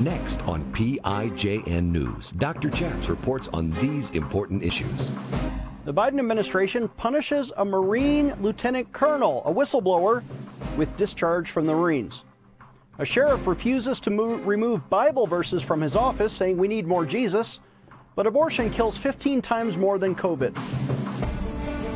Next on PIJN News, Dr. Chaps reports on these important issues. The Biden administration punishes a Marine lieutenant colonel, a whistleblower, with discharge from the Marines. A sheriff refuses to move, remove Bible verses from his office, saying we need more Jesus, but abortion kills 15 times more than COVID.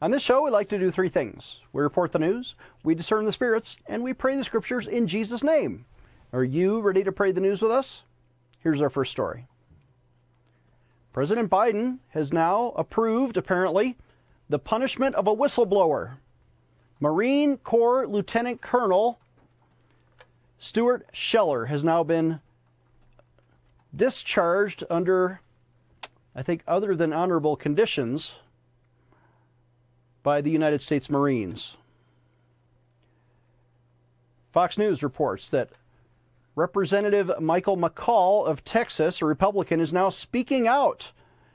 On this show, we like to do three things. We report the news, we discern the spirits, and we pray the scriptures in Jesus' name. Are you ready to pray the news with us? Here's our first story. President Biden has now approved, apparently, the punishment of a whistleblower. Marine Corps Lieutenant Colonel Stuart Scheller has now been discharged under, I think, other than honorable conditions by the United States Marines. Fox News reports that Representative Michael McCaul of Texas, a Republican, is now speaking out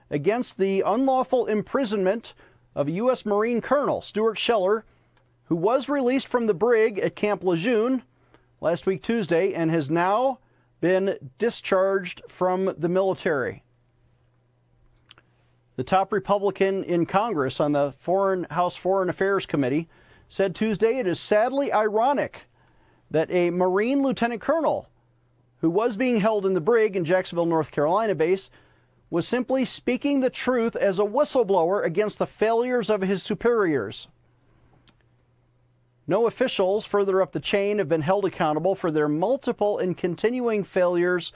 against the unlawful imprisonment of U.S. Marine Colonel, Stuart Scheller, who was released from the brig at Camp Lejeune last week Tuesday and has now been discharged from the military. The top Republican in Congress on the Foreign House Foreign Affairs Committee said Tuesday it is sadly ironic that a Marine lieutenant colonel who was being held in the brig in Jacksonville, North Carolina base was simply speaking the truth as a whistleblower against the failures of his superiors. No officials further up the chain have been held accountable for their multiple and continuing failures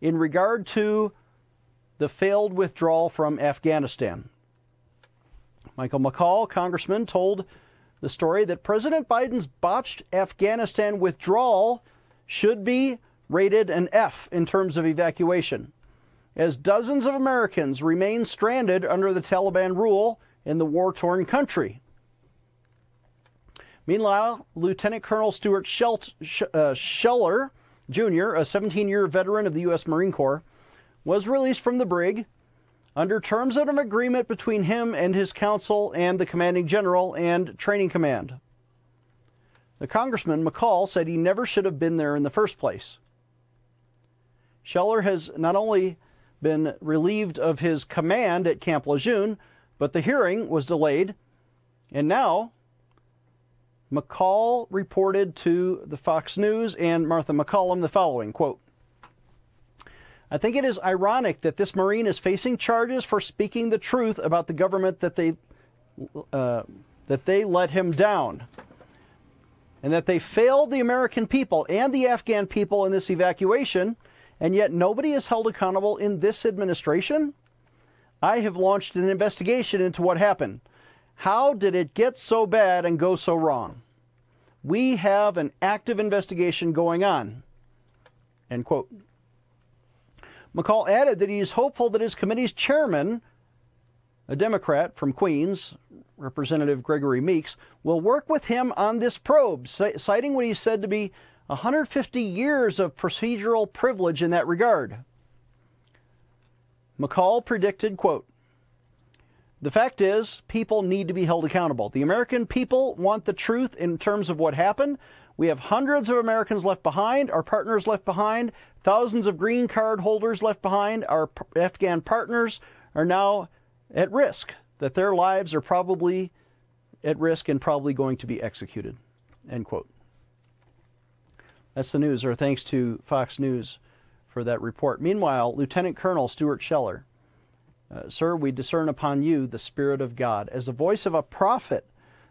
in regard to the failed withdrawal from Afghanistan. Michael McCaul, congressman, told the story that President Biden's botched Afghanistan withdrawal should be rated an F in terms of evacuation, as dozens of Americans remain stranded under the Taliban rule in the war torn country. Meanwhile, Lieutenant Colonel Stuart uh, Scheller Jr., a 17 year veteran of the U.S. Marine Corps, was released from the brig under terms of an agreement between him and his counsel and the commanding general and training command. The congressman, McCaul, said he never should have been there in the first place. Scheller has not only been relieved of his command at Camp Lejeune, but the hearing was delayed, and now McCaul reported to the Fox News and Martha MacCallum the following quote, I think it is ironic that this Marine is facing charges for speaking the truth about the government that they uh, that they let him down, and that they failed the American people and the Afghan people in this evacuation, and yet nobody is held accountable in this administration. I have launched an investigation into what happened. How did it get so bad and go so wrong? We have an active investigation going on. End quote. McCaul added that he is hopeful that his committee's chairman, a Democrat from Queens, Representative Gregory Meeks, will work with him on this probe, citing what he said to be 150 years of procedural privilege in that regard. McCaul predicted, quote, the fact is, people need to be held accountable. The American people want the truth in terms of what happened. We have hundreds of Americans left behind, our partners left behind, thousands of green card holders left behind. Our Afghan partners are now at risk, that their lives are probably at risk and probably going to be executed. End quote. That's the news, or thanks to Fox News for that report. Meanwhile, Lieutenant Colonel Stuart Scheller uh, Sir, we discern upon you the Spirit of God as the voice of a prophet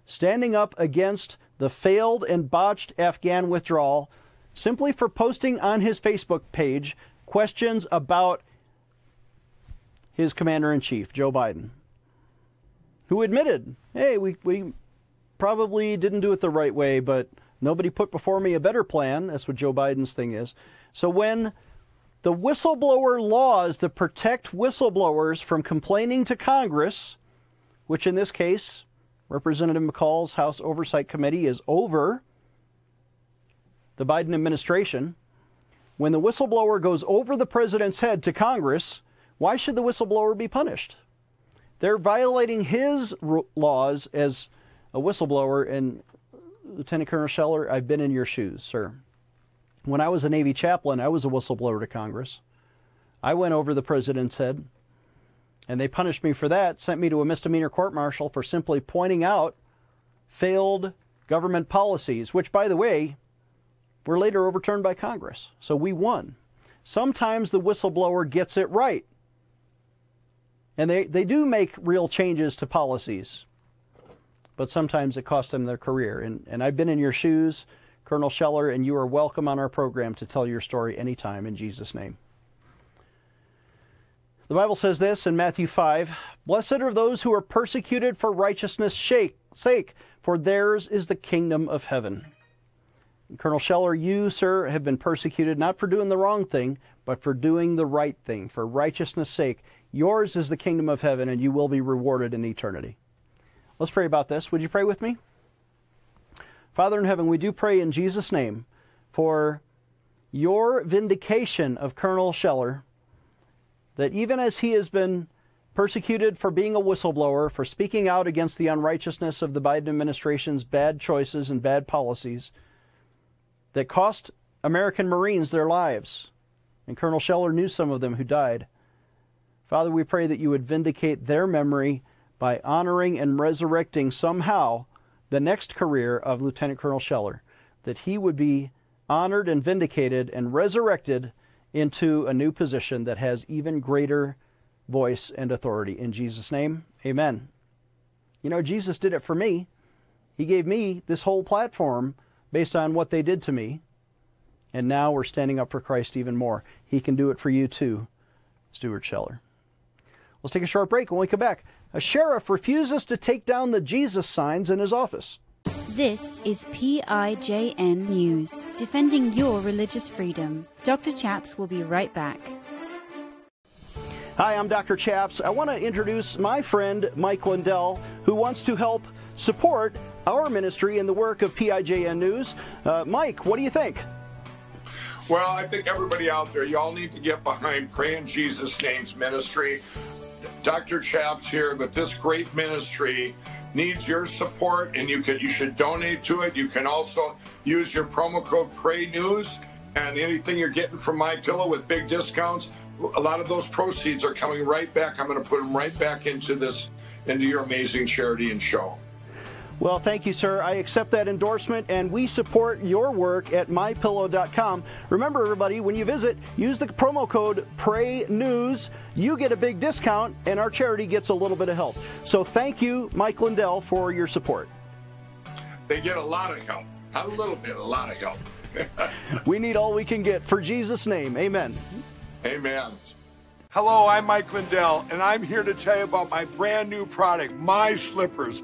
standing up against the failed and botched Afghan withdrawal simply for posting on his Facebook page questions about his commander in chief, Joe Biden, who admitted, hey, we, we probably didn't do it the right way, but nobody put before me a better plan. That's what Joe Biden's thing is. So when the whistleblower laws that protect whistleblowers from complaining to Congress, which in this case, Representative McCaul's House Oversight Committee is over the Biden administration. When the whistleblower goes over the president's head to Congress, why should the whistleblower be punished? They're violating his laws as a whistleblower. And Lieutenant Colonel Scheller, I've been in your shoes, sir. When I was a Navy chaplain, I was a whistleblower to Congress. I went over the president's head, and they punished me for that, sent me to a misdemeanor court martial for simply pointing out failed government policies, which, by the way, were later overturned by Congress. So we won. Sometimes the whistleblower gets it right. And they, they do make real changes to policies, but sometimes it costs them their career. And, and I've been in your shoes, Colonel Scheller, and you are welcome on our program to tell your story anytime in Jesus' name. The Bible says this in Matthew 5 Blessed are those who are persecuted for righteousness' sake, for theirs is the kingdom of heaven. And Colonel Scheller, you, sir, have been persecuted not for doing the wrong thing, but for doing the right thing, for righteousness' sake. Yours is the kingdom of heaven, and you will be rewarded in eternity. Let's pray about this. Would you pray with me? Father in heaven, we do pray in Jesus' name for your vindication of Colonel Scheller, that even as he has been persecuted for being a whistleblower, for speaking out against the unrighteousness of the Biden administration's bad choices and bad policies that cost American Marines their lives, and Colonel Scheller knew some of them who died. Father, we pray that you would vindicate their memory by honoring and resurrecting somehow the next career of Lieutenant Colonel Scheller, that he would be honored and vindicated and resurrected into a new position that has even greater voice and authority. In Jesus' name, amen. You know, Jesus did it for me. He gave me this whole platform based on what they did to me. And now we're standing up for Christ even more. He can do it for you too, Stuart Scheller. Let's take a short break. When we come back, a sheriff refuses to take down the Jesus signs in his office. This is PIJN News, defending your religious freedom. Dr. Chaps will be right back. Hi, I'm Dr. Chaps. I want to introduce my friend Mike Lindell, who wants to help support our ministry in the work of PIJN News. Uh, Mike, what do you think? Well, I think everybody out there, y'all need to get behind Pray in Jesus' Name's ministry. Dr. Chaps here but this great ministry needs your support and you can you should donate to it. You can also use your promo code Pray News and anything you're getting from my pillow with big discounts, a lot of those proceeds are coming right back. I'm going to put them right back into this into your amazing charity and show. Well, thank you, sir. I accept that endorsement, and we support your work at mypillow.com. Remember, everybody, when you visit, use the promo code PRAYNEWS. You get a big discount, and our charity gets a little bit of help. So thank you, Mike Lindell, for your support. They get a lot of help. Not a little bit, a lot of help. we need all we can get. For Jesus' name, amen. Amen. Hello, I'm Mike Lindell, and I'm here to tell you about my brand new product, My Slippers.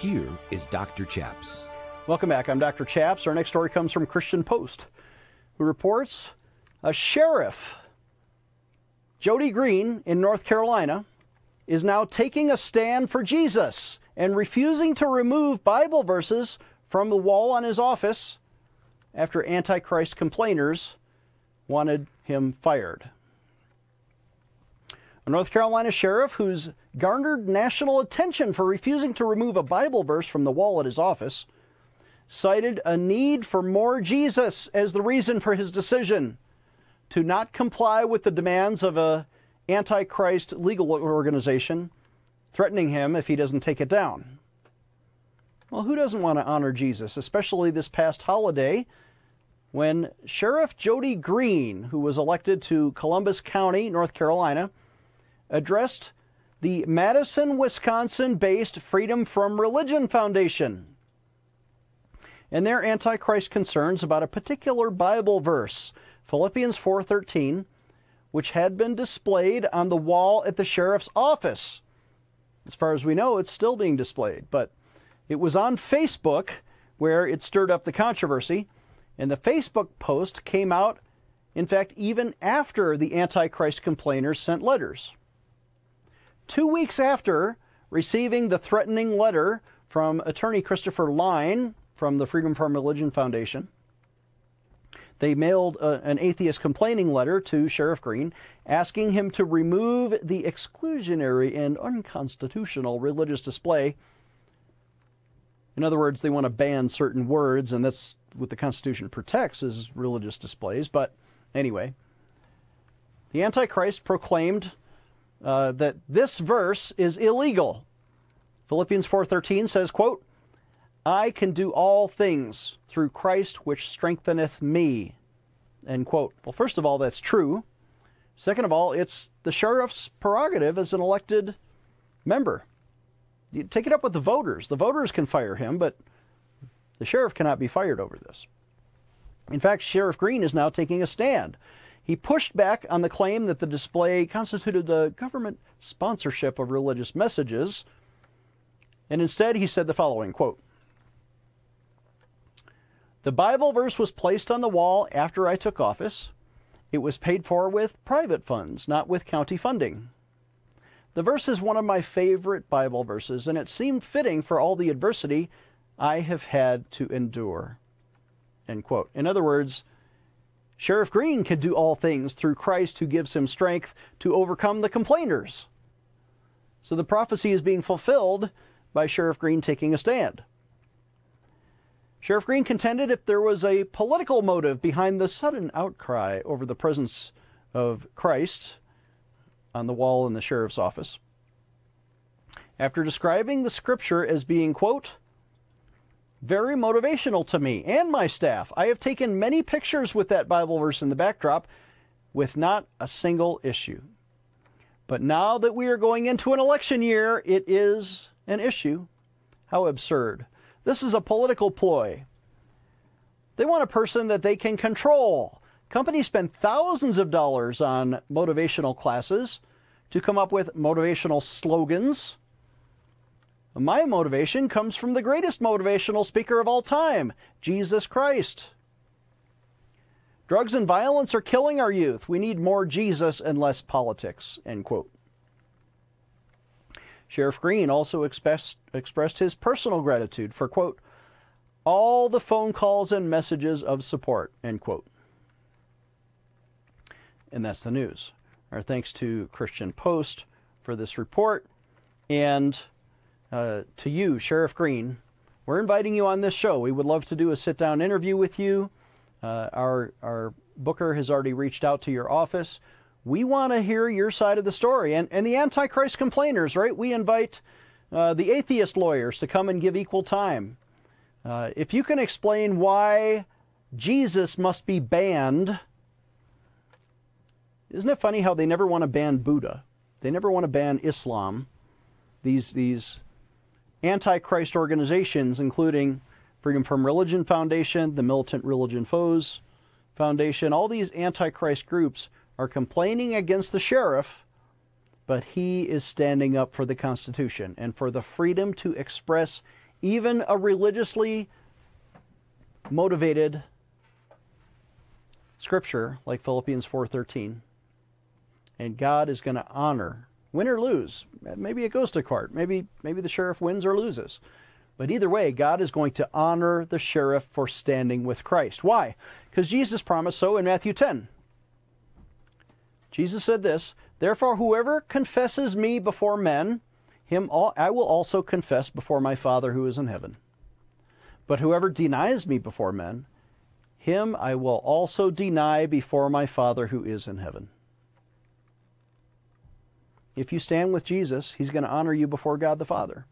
Here is Dr. Chaps. Welcome back. I'm Dr. Chaps. Our next story comes from Christian Post, who reports a sheriff, Jody Green in North Carolina, is now taking a stand for Jesus and refusing to remove Bible verses from the wall on his office after Antichrist complainers wanted him fired. A North Carolina sheriff who's garnered national attention for refusing to remove a Bible verse from the wall at his office cited a need for more Jesus as the reason for his decision to not comply with the demands of a antichrist legal organization threatening him if he doesn't take it down. Well, who doesn't want to honor Jesus, especially this past holiday when Sheriff Jody Green, who was elected to Columbus County, North Carolina, addressed the Madison, Wisconsin based Freedom from Religion Foundation and their antichrist concerns about a particular Bible verse, Philippians 4:13, which had been displayed on the wall at the sheriff's office. As far as we know, it's still being displayed, but it was on Facebook where it stirred up the controversy, and the Facebook post came out in fact even after the antichrist complainers sent letters. 2 weeks after receiving the threatening letter from attorney Christopher Line from the Freedom from Religion Foundation. They mailed a, an atheist complaining letter to Sheriff Green asking him to remove the exclusionary and unconstitutional religious display. In other words, they want to ban certain words, and that's what the Constitution protects is religious displays. But anyway, the Antichrist proclaimed uh, that this verse is illegal. Philippians 4:13 says, "quote I can do all things through Christ which strengtheneth me. End quote. Well, first of all, that's true. Second of all, it's the sheriff's prerogative as an elected member. You take it up with the voters. The voters can fire him, but the sheriff cannot be fired over this. In fact, Sheriff Green is now taking a stand. He pushed back on the claim that the display constituted the government sponsorship of religious messages, and instead he said the following quote, the Bible verse was placed on the wall after I took office. It was paid for with private funds, not with county funding. The verse is one of my favorite Bible verses, and it seemed fitting for all the adversity I have had to endure. End quote. In other words, Sheriff Green can do all things through Christ who gives him strength to overcome the complainers. So the prophecy is being fulfilled by Sheriff Green taking a stand. Sheriff Green contended if there was a political motive behind the sudden outcry over the presence of Christ on the wall in the sheriff's office. After describing the scripture as being, quote, very motivational to me and my staff, I have taken many pictures with that Bible verse in the backdrop with not a single issue. But now that we are going into an election year, it is an issue. How absurd. This is a political ploy. They want a person that they can control. Companies spend thousands of dollars on motivational classes to come up with motivational slogans. My motivation comes from the greatest motivational speaker of all time, Jesus Christ. Drugs and violence are killing our youth. We need more Jesus and less politics. End quote. Sheriff Green also expressed, expressed his personal gratitude for, quote, all the phone calls and messages of support, end quote. And that's the news. Our thanks to Christian Post for this report. And uh, to you, Sheriff Green, we're inviting you on this show. We would love to do a sit down interview with you. Uh, our, our booker has already reached out to your office we want to hear your side of the story. And, and the Antichrist complainers, right? We invite uh, the atheist lawyers to come and give equal time. Uh, if you can explain why Jesus must be banned, isn't it funny how they never want to ban Buddha? They never want to ban Islam. These, these antichrist organizations, including Freedom from Religion Foundation, the Militant Religion Foes Foundation, all these antichrist groups are complaining against the sheriff, but he is standing up for the Constitution and for the freedom to express even a religiously motivated scripture like Philippians 4:13. And God is going to honor win or lose. Maybe it goes to court. Maybe maybe the sheriff wins or loses. But either way, God is going to honor the sheriff for standing with Christ. Why? Because Jesus promised so in Matthew 10. Jesus said this Therefore, whoever confesses me before men, him I will also confess before my Father who is in heaven. But whoever denies me before men, him I will also deny before my Father who is in heaven. If you stand with Jesus, he's going to honor you before God the Father.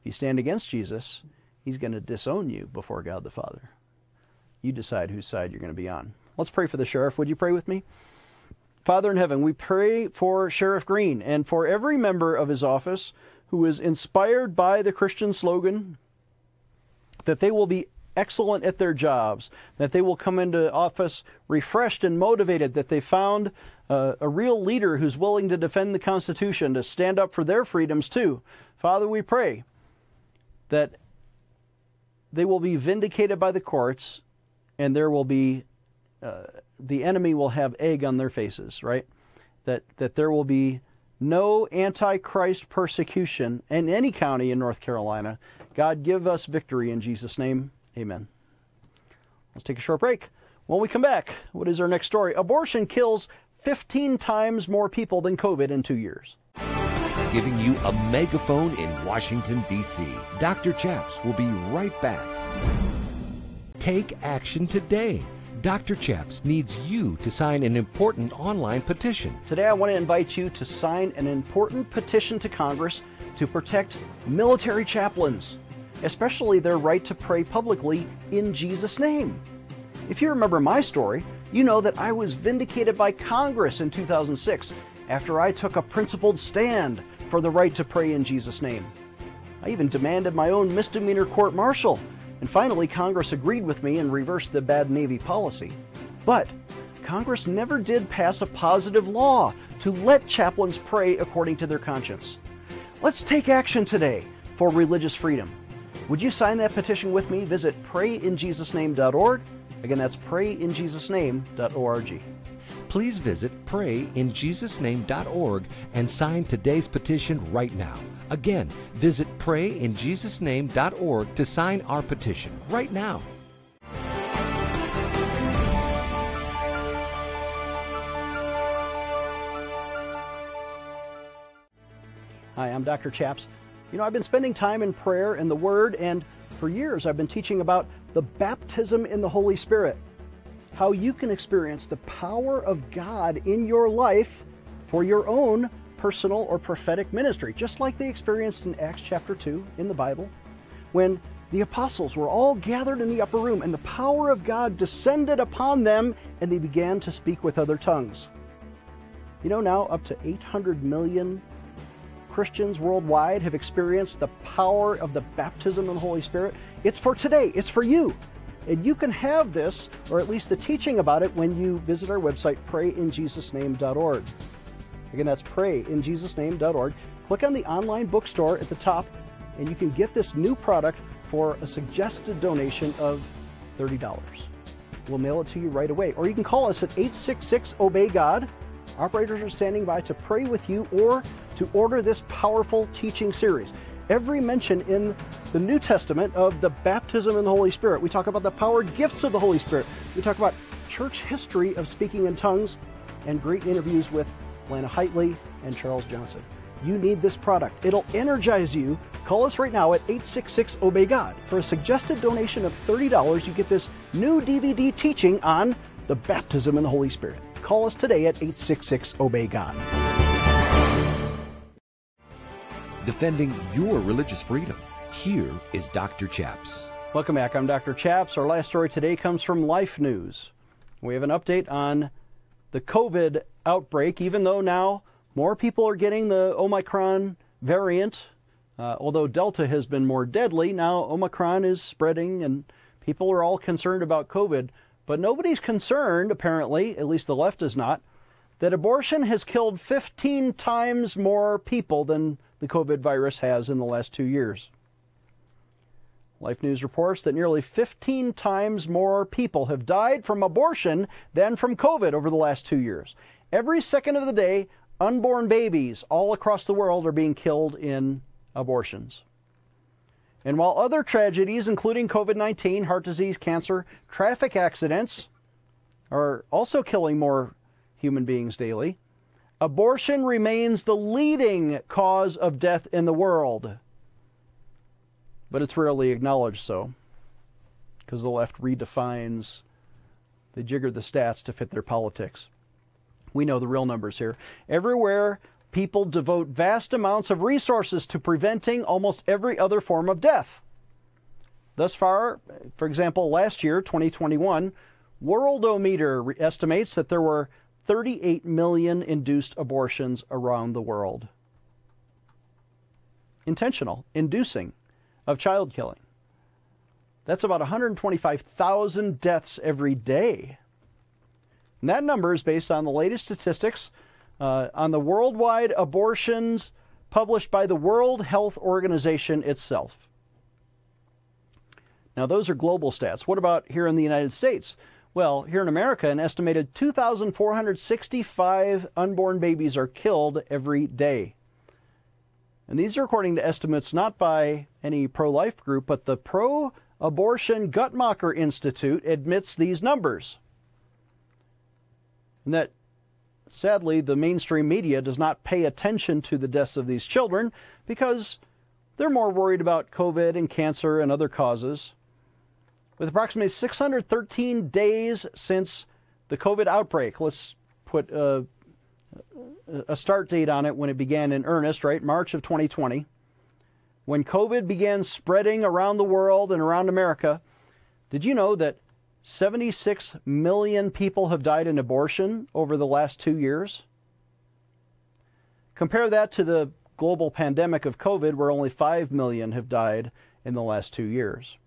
If you stand against Jesus, he's going to disown you before God the Father. You decide whose side you're going to be on. Let's pray for the sheriff. Would you pray with me? Father in heaven, we pray for Sheriff Green and for every member of his office who is inspired by the Christian slogan that they will be excellent at their jobs, that they will come into office refreshed and motivated, that they found uh, a real leader who's willing to defend the Constitution, to stand up for their freedoms too. Father, we pray that they will be vindicated by the courts and there will be, uh, the enemy will have egg on their faces, right? That, that there will be no antichrist persecution in any county in North Carolina. God, give us victory in Jesus' name. Amen. Let's take a short break. When we come back, what is our next story? Abortion kills 15 times more people than COVID in two years. Giving you a megaphone in Washington, D.C. Dr. Chaps will be right back. Take action today. Dr. Chaps needs you to sign an important online petition. Today, I want to invite you to sign an important petition to Congress to protect military chaplains, especially their right to pray publicly in Jesus' name. If you remember my story, you know that I was vindicated by Congress in 2006 after I took a principled stand for the right to pray in Jesus' name. I even demanded my own misdemeanor court martial, and finally Congress agreed with me and reversed the bad Navy policy. But Congress never did pass a positive law to let chaplains pray according to their conscience. Let's take action today for religious freedom. Would you sign that petition with me? Visit prayinjesusname.org Again, that's prayinjesusname.org. Please visit prayinjesusname.org and sign today's petition right now. Again, visit prayinjesusname.org to sign our petition right now. Hi, I'm Dr. Chaps. You know, I've been spending time in prayer and the Word, and for years I've been teaching about the baptism in the Holy Spirit, how you can experience the power of God in your life for your own personal or prophetic ministry, just like they experienced in Acts chapter 2 in the Bible, when the apostles were all gathered in the upper room and the power of God descended upon them and they began to speak with other tongues. You know, now up to 800 million Christians worldwide have experienced the power of the baptism in the Holy Spirit. It's for today, it's for you. And you can have this, or at least the teaching about it, when you visit our website, prayinjesusname.org. Again, that's prayinjesusname.org. Click on the online bookstore at the top, and you can get this new product for a suggested donation of $30. We'll mail it to you right away. Or you can call us at 866 Obey God. Operators are standing by to pray with you or to order this powerful teaching series. Every mention in the New Testament of the baptism in the Holy Spirit. We talk about the powered gifts of the Holy Spirit. We talk about church history of speaking in tongues and great interviews with Lana Heightley and Charles Johnson. You need this product. It'll energize you. Call us right now at 866 Obey God. For a suggested donation of $30, you get this new DVD teaching on the baptism in the Holy Spirit. Call us today at 866 Obey God defending your religious freedom. Here is Dr. Chaps. Welcome back. I'm Dr. Chaps. Our last story today comes from Life News. We have an update on the COVID outbreak, even though now more people are getting the Omicron variant. Uh, although Delta has been more deadly, now Omicron is spreading and people are all concerned about COVID. But nobody's concerned, apparently, at least the left is not, that abortion has killed 15 times more people than the COVID virus has in the last two years. Life News reports that nearly 15 times more people have died from abortion than from COVID over the last two years. Every second of the day, unborn babies all across the world are being killed in abortions. And while other tragedies, including COVID 19, heart disease, cancer, traffic accidents, are also killing more human beings daily, Abortion remains the leading cause of death in the world, but it's rarely acknowledged so because the left redefines, they jigger the stats to fit their politics. We know the real numbers here. Everywhere, people devote vast amounts of resources to preventing almost every other form of death. Thus far, for example, last year, 2021, Worldometer estimates that there were 38 million induced abortions around the world. Intentional, inducing of child killing. That's about 125,000 deaths every day. And that number is based on the latest statistics uh, on the worldwide abortions published by the World Health Organization itself. Now, those are global stats. What about here in the United States? Well, here in America, an estimated 2,465 unborn babies are killed every day. And these are according to estimates not by any pro life group, but the Pro Abortion Guttmacher Institute admits these numbers. And that sadly the mainstream media does not pay attention to the deaths of these children because they're more worried about COVID and cancer and other causes. With approximately 613 days since the COVID outbreak, let's put a, a start date on it when it began in earnest, right? March of 2020 when COVID began spreading around the world and around America, did you know that 76 million people have died in abortion over the last two years? Compare that to the global pandemic of COVID, where only 5 million have died in the last two years.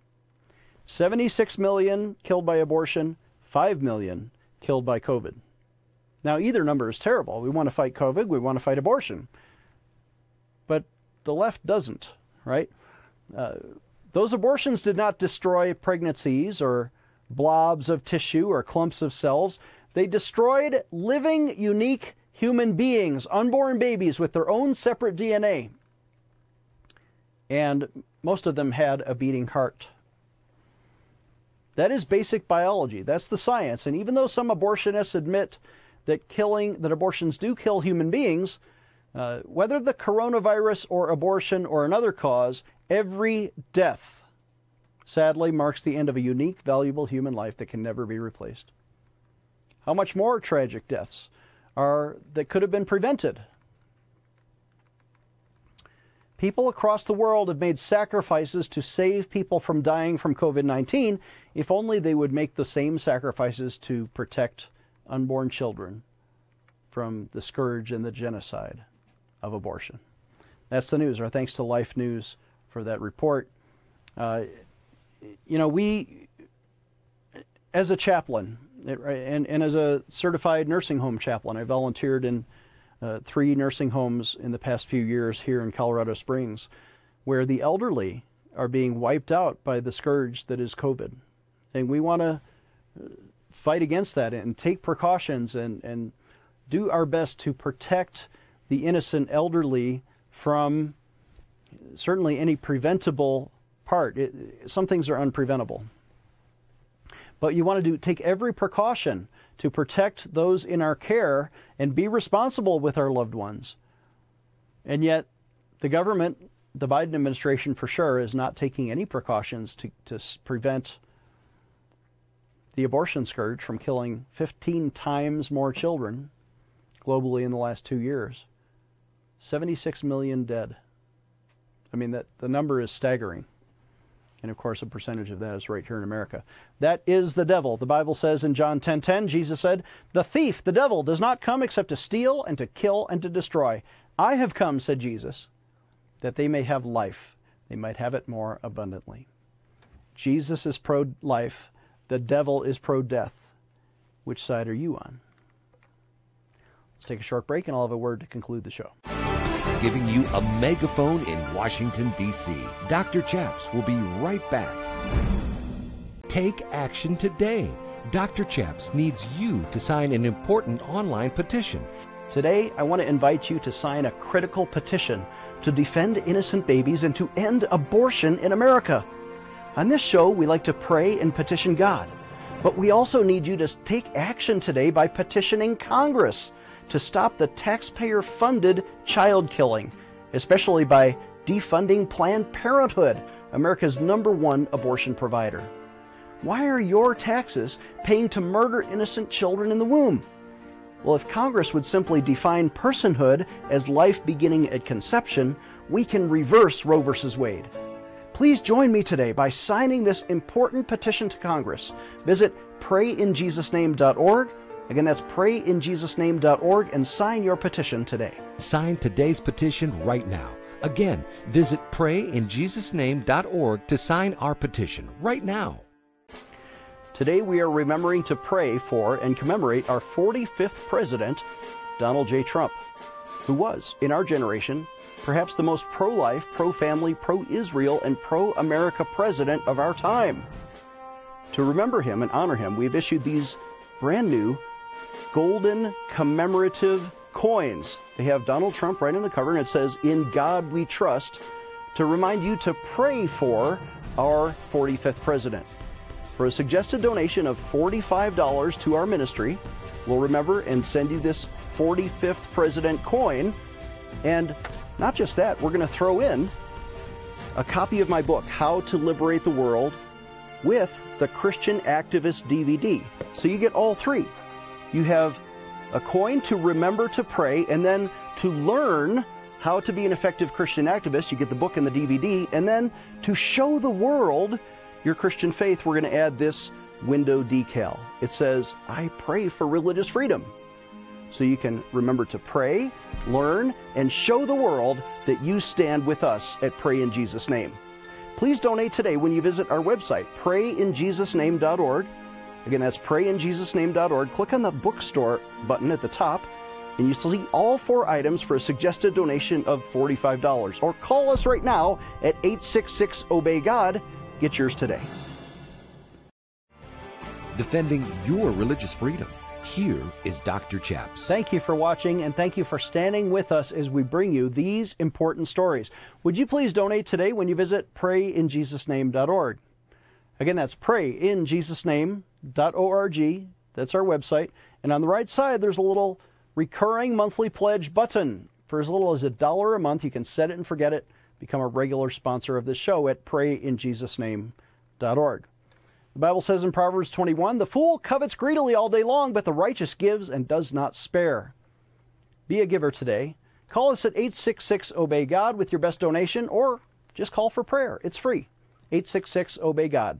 76 million killed by abortion, 5 million killed by COVID. Now, either number is terrible. We want to fight COVID, we want to fight abortion. But the left doesn't right? Uh, those abortions did not destroy pregnancies or blobs of tissue or clumps of cells. They destroyed living, unique human beings, unborn babies with their own separate DNA. And most of them had a beating heart. That is basic biology. That's the science. And even though some abortionists admit that killing that abortions do kill human beings, uh, whether the coronavirus or abortion or another cause, every death sadly marks the end of a unique, valuable human life that can never be replaced. How much more tragic deaths are that could have been prevented? People across the world have made sacrifices to save people from dying from COVID 19 if only they would make the same sacrifices to protect unborn children from the scourge and the genocide of abortion. That's the news. Our thanks to Life News for that report. Uh, you know, we, as a chaplain, and, and as a certified nursing home chaplain, I volunteered in uh, three nursing homes in the past few years here in Colorado Springs, where the elderly are being wiped out by the scourge that is COVID. And we want to uh, fight against that and take precautions and, and do our best to protect the innocent elderly from certainly any preventable part. It, some things are unpreventable. But you want to do take every precaution to protect those in our care and be responsible with our loved ones. And yet, the government, the Biden administration for sure, is not taking any precautions to, to prevent the abortion scourge from killing 15 times more children globally in the last two years. 76 million dead. I mean, that the number is staggering. And of course, a percentage of that is right here in America. That is the devil. The Bible says in John 10:10, 10, 10, Jesus said, "The thief, the devil, does not come except to steal and to kill and to destroy. I have come," said Jesus, "that they may have life. They might have it more abundantly." Jesus is pro-life. The devil is pro-death. Which side are you on? Let's take a short break and I'll have a word to conclude the show giving you a megaphone in Washington, D.C. Dr. Chaps will be right back. Take action today. Dr. Chaps needs you to sign an important online petition. Today, I want to invite you to sign a critical petition to defend innocent babies and to end abortion in America. On this show, we like to pray and petition God. But we also need you to take action today by petitioning Congress to stop the taxpayer funded child killing, especially by defunding Planned Parenthood, America's number one abortion provider. Why are your taxes paying to murder innocent children in the womb? Well, if Congress would simply define personhood as life beginning at conception, we can reverse Roe v. Wade. Please join me today by signing this important petition to Congress. Visit prayinjesusname.org. Again, that's prayinjesusname.org and sign your petition today. Sign today's petition right now. Again, visit prayinjesusname.org to sign our petition right now. Today we are remembering to pray for and commemorate our 45th president, Donald J. Trump, who was, in our generation, perhaps the most pro life, pro family, pro Israel, and pro America president of our time. To remember him and honor him, we've issued these brand new golden commemorative coins. They have Donald Trump right in the cover, and it says, In God We Trust, to remind you to pray for our 45th president. For a suggested donation of $45 to our ministry, we'll remember and send you this 45th president coin. And not just that, we're going to throw in a copy of my book, How to Liberate the World, with the Christian Activist DVD. So you get all three. You have a coin to remember to pray, and then to learn how to be an effective Christian activist, you get the book and the DVD, and then to show the world your Christian faith, we're going to add this window decal. It says, I pray for religious freedom. So you can remember to pray, learn, and show the world that you stand with us at Pray in Jesus' Name. Please donate today when you visit our website, prayinjesusname.org. Again, that's prayinjesusname.org. Click on the bookstore button at the top, and you see all four items for a suggested donation of $45. Or call us right now at 866 Obey God. Get yours today. Defending your religious freedom. Here is Dr. Chaps. Thank you for watching and thank you for standing with us as we bring you these important stories. Would you please donate today when you visit prayinjesusname.org? Again, that's prayinjesusname.org. That's our website. And on the right side, there's a little recurring monthly pledge button. For as little as a dollar a month, you can set it and forget it. Become a regular sponsor of the show at prayinjesusname.org. The Bible says in Proverbs 21 The fool covets greedily all day long, but the righteous gives and does not spare. Be a giver today. Call us at 866 Obey God with your best donation, or just call for prayer. It's free. 866 Obey God.